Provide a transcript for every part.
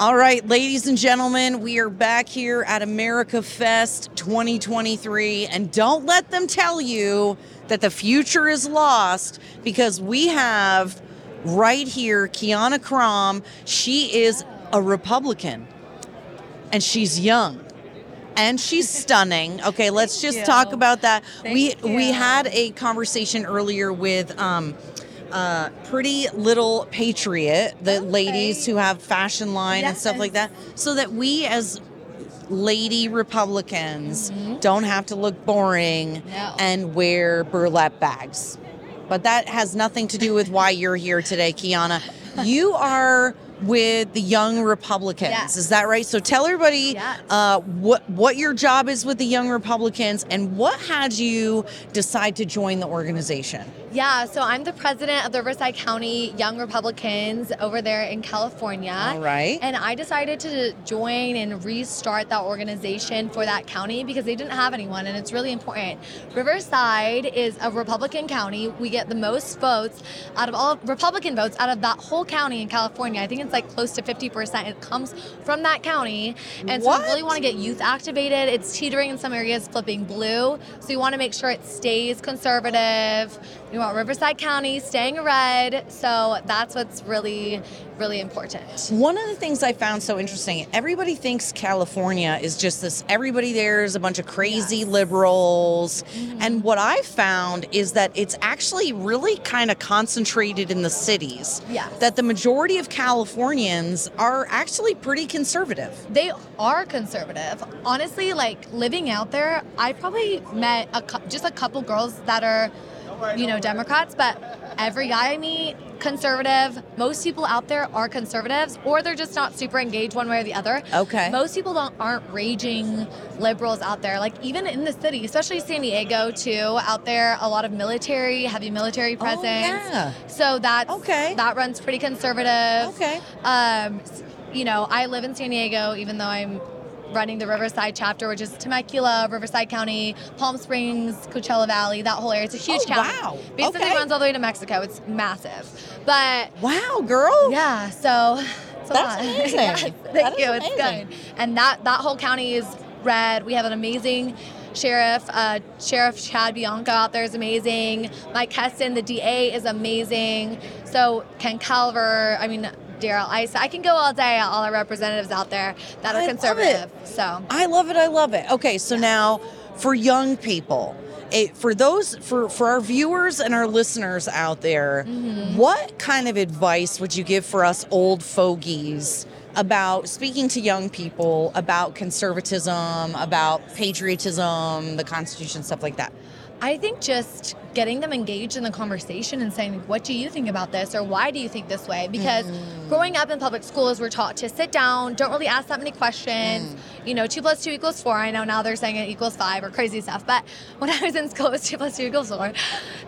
All right, ladies and gentlemen, we are back here at America Fest 2023. And don't let them tell you that the future is lost because we have right here Kiana Crom. She is a Republican and she's young and she's stunning. Okay, let's just you. talk about that. we Thank we you. had a conversation earlier with um uh, pretty little patriot, the ladies who have fashion line and stuff like that, so that we as lady Republicans don't have to look boring Mm-hmm. No. and wear burlap bags. But that has nothing to do with why you're here today, Kiana. You are with the Young Republicans, Yes. is that right? So tell everybody Yes. uh, what what your job is with the Young Republicans and what had you decide to join the organization. Yeah, so I'm the president of the Riverside County Young Republicans over there in California. All right. And I decided to join and restart that organization for that county because they didn't have anyone, and it's really important. Riverside is a Republican county. We get the most votes out of all Republican votes out of that whole county in California. I think it's like close to 50%. It comes from that county. And so What? we really want to get youth activated. It's teetering in some areas, flipping blue. So you want to make sure it stays conservative. You want Riverside County staying red. So that's what's really, really important. One of the things I found so interesting, everybody thinks California is just this, everybody there is a bunch of crazy liberals. Mm-hmm. And what I found is that it's actually really kind of concentrated in the cities. Yes. That the majority of Californians are actually pretty conservative. They are conservative. Honestly, like living out there, I probably met a just a couple girls that are, you know, Democrats, but every guy I meet, conservative. Most people out there are conservatives, or they're just not super engaged one way or the other. Okay. Most people don't aren't raging liberals out there. Like even in the city, especially San Diego too. Out there, a lot of military, heavy military presence. Oh, yeah. So that's Okay. That runs pretty conservative. Okay. Um, you know, I live in San Diego, even though I'm running the Riverside chapter, which is Temecula, Riverside County, Palm Springs, Coachella Valley, that whole area. It's a huge Oh, county. wow. Basically Okay. runs all the way to Mexico. It's massive. But Wow, girl. yeah, so it's a That's lot. amazing. Yes, thank That you. It's amazing. good. And that that whole county is red. We have an amazing sheriff. Uh, sheriff Chad Bianco out there is amazing. Mike Hestrin, the DA, is amazing. So Ken Calvert. I mean. Daryl. I can go all day. All our representatives out there that are I conservative. So I love it. I love it. Okay, so now for young people, it, for those for for our viewers and our listeners out there, Mm-hmm. what kind of advice would you give for us old fogies about speaking to young people about conservatism, about patriotism, the Constitution, stuff like that? I think just getting them engaged in the conversation and saying, what do you think about this? Or why do you think this way? Because mm. growing up in public schools, we're taught to sit down, don't really ask that many questions. Mm. You know, two plus two equals four. I know now they're saying it equals five or crazy stuff. But when I was in school, it was two plus two equals four.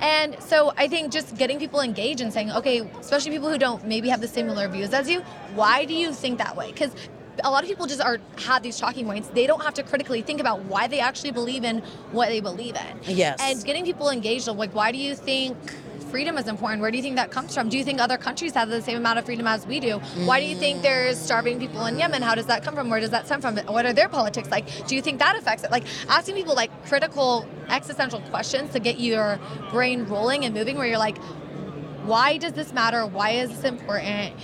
And so I think just getting people engaged and saying, okay, especially people who don't maybe have the similar views as you, why do you think that way? Because a lot of people just are have these talking points. They don't have to critically think about why they actually believe in what they believe in. Yes. And getting people engaged of like, why do you think freedom is important? Where do you think that comes from? Do you think other countries have the same amount of freedom as we do? Why do you think there's starving people in Yemen? How does that come from? Where does that stem from? What are their politics like? Do you think that affects it? Like asking people like critical existential questions to get your brain rolling and moving where you're like, why does this matter? Why is this important?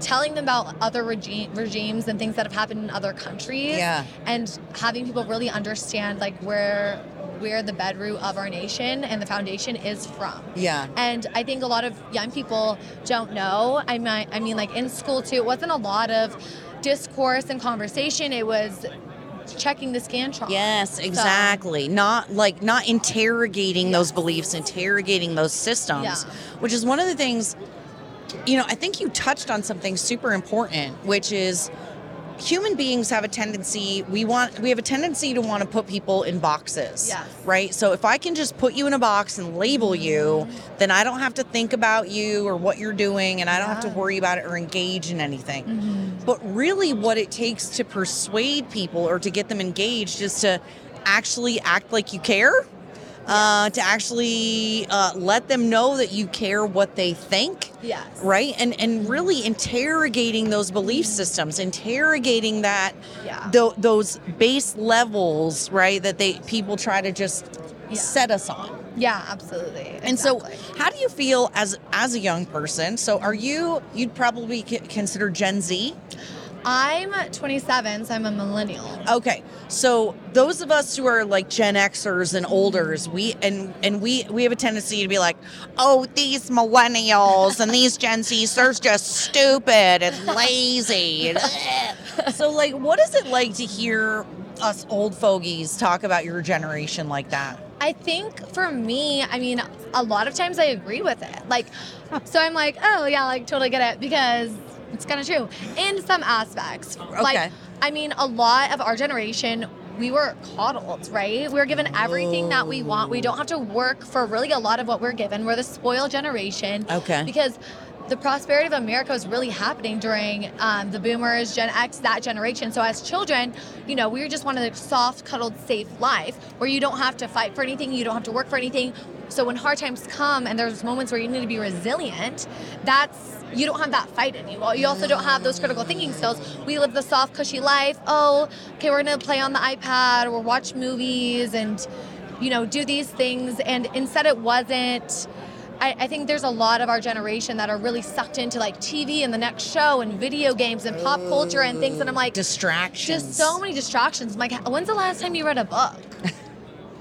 Telling them about other regime, regimes and things that have happened in other countries, Yeah. and having people really understand like where where the bedroot of our nation and the foundation is from. Yeah. And I think a lot of young people don't know. I mean, I mean, like in school too, it wasn't a lot of discourse and conversation. It was checking the scantron. Yes, So- exactly. Not like not interrogating those beliefs, interrogating those systems, Yeah. which is one of the things. You know, I think you touched on something super important, which is human beings have a tendency we want we have a tendency to want to put people in boxes Yes. right so if i can just put you in a box and label you then i don't have to think about you or what you're doing and i don't have to worry about it or engage in anything Mhm. but really, what it takes to persuade people or to get them engaged is to actually act like you care. Uh, to actually uh, let them know that you care what they think. Yes. Right, and and really interrogating those belief systems, interrogating that Yeah. tho- those base levels, right? That they people try to just Yeah. set us on. Yeah, absolutely. And so, how do you feel as as a young person? So, are you you'd probably consider Gen Z? I'm 27, so I'm a millennial. Okay, so those of us who are like Gen Xers and olders, we and and we we have a tendency to be like, oh, these millennials and these Gen Zs, they're just stupid and lazy. eh." so, like, what is it like to hear us old fogies talk about your generation like that? I think for me, I mean, a lot of times I agree with it. Like, so I'm like, oh yeah, like totally get it because it's kind of true in some aspects. Okay. Like, I mean, a lot of our generation, we were coddled, right? We were given everything that we want. We don't have to work for really a lot of what we're given. We're the spoiled generation. Okay. Because the prosperity of America was really happening during um, the boomers, Gen X, that generation. So as children, you know, we just wanted a soft, cuddled, safe life where you don't have to fight for anything, you don't have to work for anything. So when hard times come and there's moments where you need to be resilient, that's you don't have that fight in you. You also don't have those critical thinking skills. We live the soft, cushy life. Oh, okay, we're gonna play on the iPad or watch movies and you know do these things. And instead, it wasn't. I, I think there's a lot of our generation that are really sucked into like TV and the next show and video games and pop culture and things. And I'm like, Distractions. just so many distractions. I'm like, when's the last time you read a book?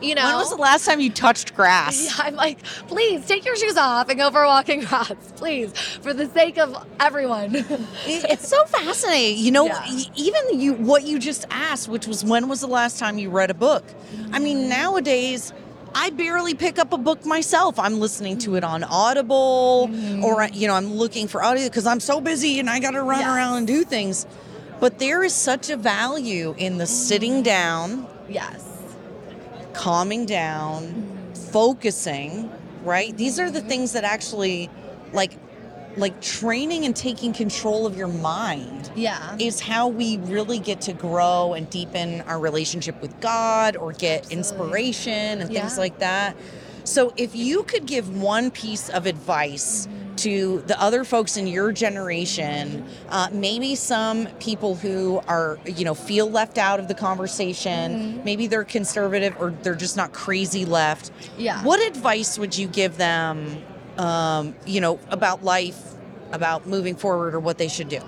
You know, When was the last time you touched grass? yeah, I'm like, please take your shoes off and go for a walk in grass, please, for the sake of everyone. It's so fascinating. You know, Yeah. even you what you just asked, which was when was the last time you read a book? I mean, mm. nowadays I barely pick up a book myself. I'm listening to it on Audible mm. or uh, you know, I'm looking for audio because I'm so busy and I got to run Yes. around and do things. But there is such a value in the sitting mm. down, yes. Calming down, focusing, right? These are the things that actually like like training and taking control of your mind Yeah. is how we really get to grow and deepen our relationship with God or get Absolutely. inspiration and things like that. So, if you could give one piece of advice to the other folks in your generation, uh, maybe some people who are, you know, feel left out of the conversation, Mm-hmm. maybe they're conservative or they're just not crazy left. Yeah. What advice would you give them, um, you know, about life, about moving forward, or what they should do?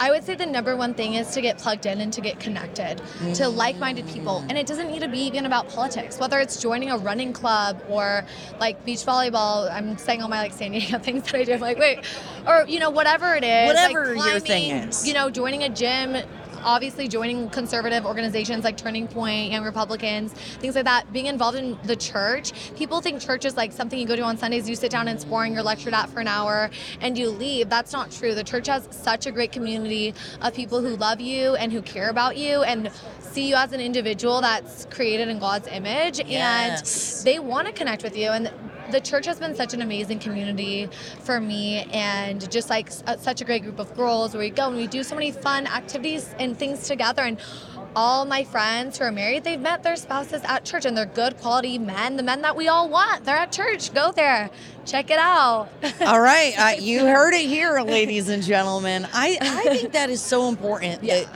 I would say the number one thing is to get plugged in and to get connected to mm. like minded people. And it doesn't need to be even about politics, whether it's joining a running club or like beach volleyball. I'm saying all my like San Diego things that I do. I'm like, wait, or, you know, whatever it is. like Whatever your thing is. You know, joining a gym. Obviously, joining conservative organizations like Turning Point, Young Republicans, things like that, being involved in the church. People think church is like something you go to on Sundays, you sit down and it's boring, you're lectured at for an hour, and you leave. That's not true. The church has such a great community of people who love you and who care about you and see you as an individual that's created in God's image. Yes. And they want to connect with you. And the church has been such an amazing community for me and just like uh, such a great group of girls where we go and we do so many fun activities and things together. And all my friends who are married, they've met their spouses at church and they're good quality men, the men that we all want. They're at church. Go there. Check it out. All right, uh, you heard it here, ladies and gentlemen. I, I think that is so important Yeah. that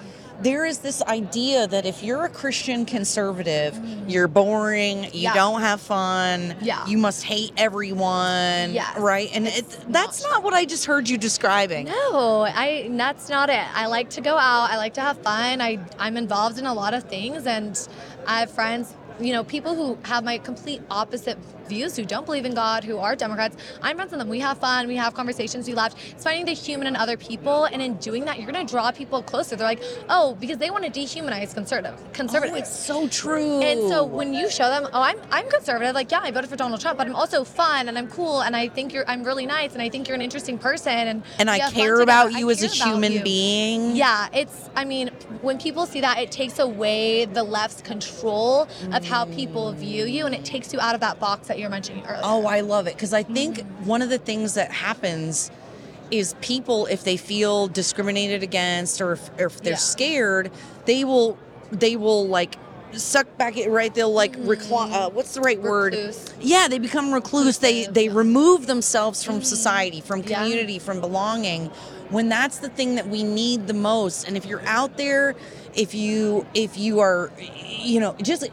there is this idea that if you're a Christian conservative, you're boring, you Yeah. don't have fun, Yeah. you must hate everyone, Yes. right? And it, that's not what I just heard you describing. No, I that's not it. I like to go out. I like to have fun. I I'm involved in a lot of things and I have friends, you know, people who have my complete opposite views who don't believe in God, who are Democrats. I'm friends with them. We have fun, we have conversations, we laugh. It's finding the human in other people and in doing that you're gonna draw people closer. They're like, oh, because they want to dehumanize conservative Oh, it's so true. And so when you show them, oh, I'm I'm conservative, like yeah, I voted for Donald Trump, but I'm also fun and I'm cool and I think you're I'm really nice and I think you're an interesting person and and I care about I you as a human you. being. Yeah, it's I mean, when people see that, it takes away the left's control of how people view you and it takes you out of that box that you were mentioning earlier. Oh, I love it because I think Mm-hmm. one of the things that happens is people, if they feel discriminated against or if, or if they're Yeah. scared, they will they will like suck back in, right? They'll like recline. Uh, what's the right word? Yeah, they become recluse. They they remove themselves from society, from Yeah. community, from belonging. When that's the thing that we need the most, and if you're out there, if you if you are, you know, just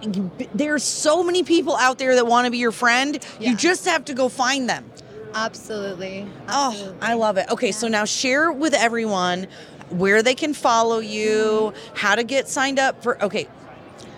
there's so many people out there that want to be your friend. Yeah. You just have to go find them. Absolutely. Oh, I love it. Okay, so now share with everyone where they can follow you, how to get signed up for. Okay,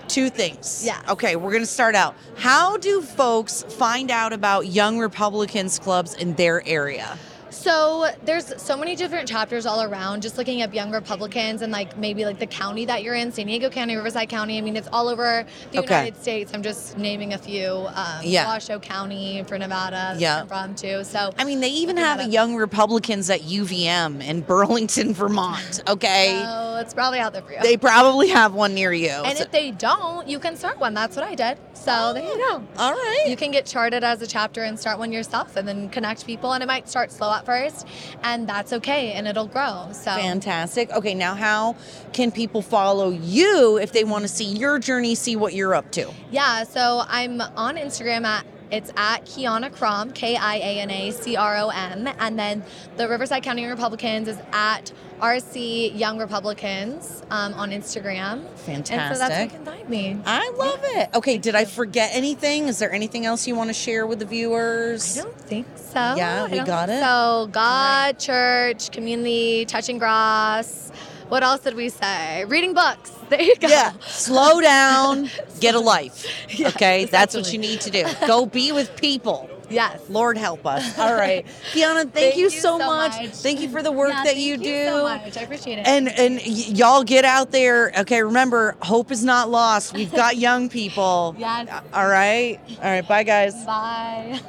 two things. Yeah. Okay, we're going to start out. How do folks find out about Young Republicans clubs in their area? So there's so many different chapters all around. Just looking up young Republicans and like maybe like the county that you're in, San Diego County, Riverside County. I mean, it's all over the Okay. United States. I'm just naming a few. Um, Yeah. Washoe County for Nevada. Yeah. I'm from too. So I mean, they even have. Young Republicans at UVM in Burlington, Vermont. Okay. so it's probably out there for you. They probably have one near you. and So- if they don't, you can start one. That's what I did. So there you go. all right. You can get charted as a chapter and start one yourself and then connect people. And it might start slow first, and that's okay, and it'll grow. So Fantastic. Okay, now how can people follow you if they want to see your journey, see what you're up to? Yeah, so I'm on Instagram at it's at Kiana Crom, K I A N A C R O M, and then the Riverside County Republicans is at RC Young Republicans um, on Instagram. And so that's where you Fantastic. can find me. I love it. Okay, did I forget anything? Is there anything else you want to share with the viewers? I don't think so. Yeah, we got it? So God, church, community, touching grass. What else did we say? Reading books. There you go. Yeah, slow down, get a life. Okay, that's what you need to do. Go be with people. Yes. Lord help us. All right. Kiana, thank, you, so, much. Thank you for the work Yeah, that thank you do. so much. I appreciate it. And and y- y'all get out there. Okay, remember, hope is not lost. We've got young people. Yes. All right. All right. Bye, guys. Bye.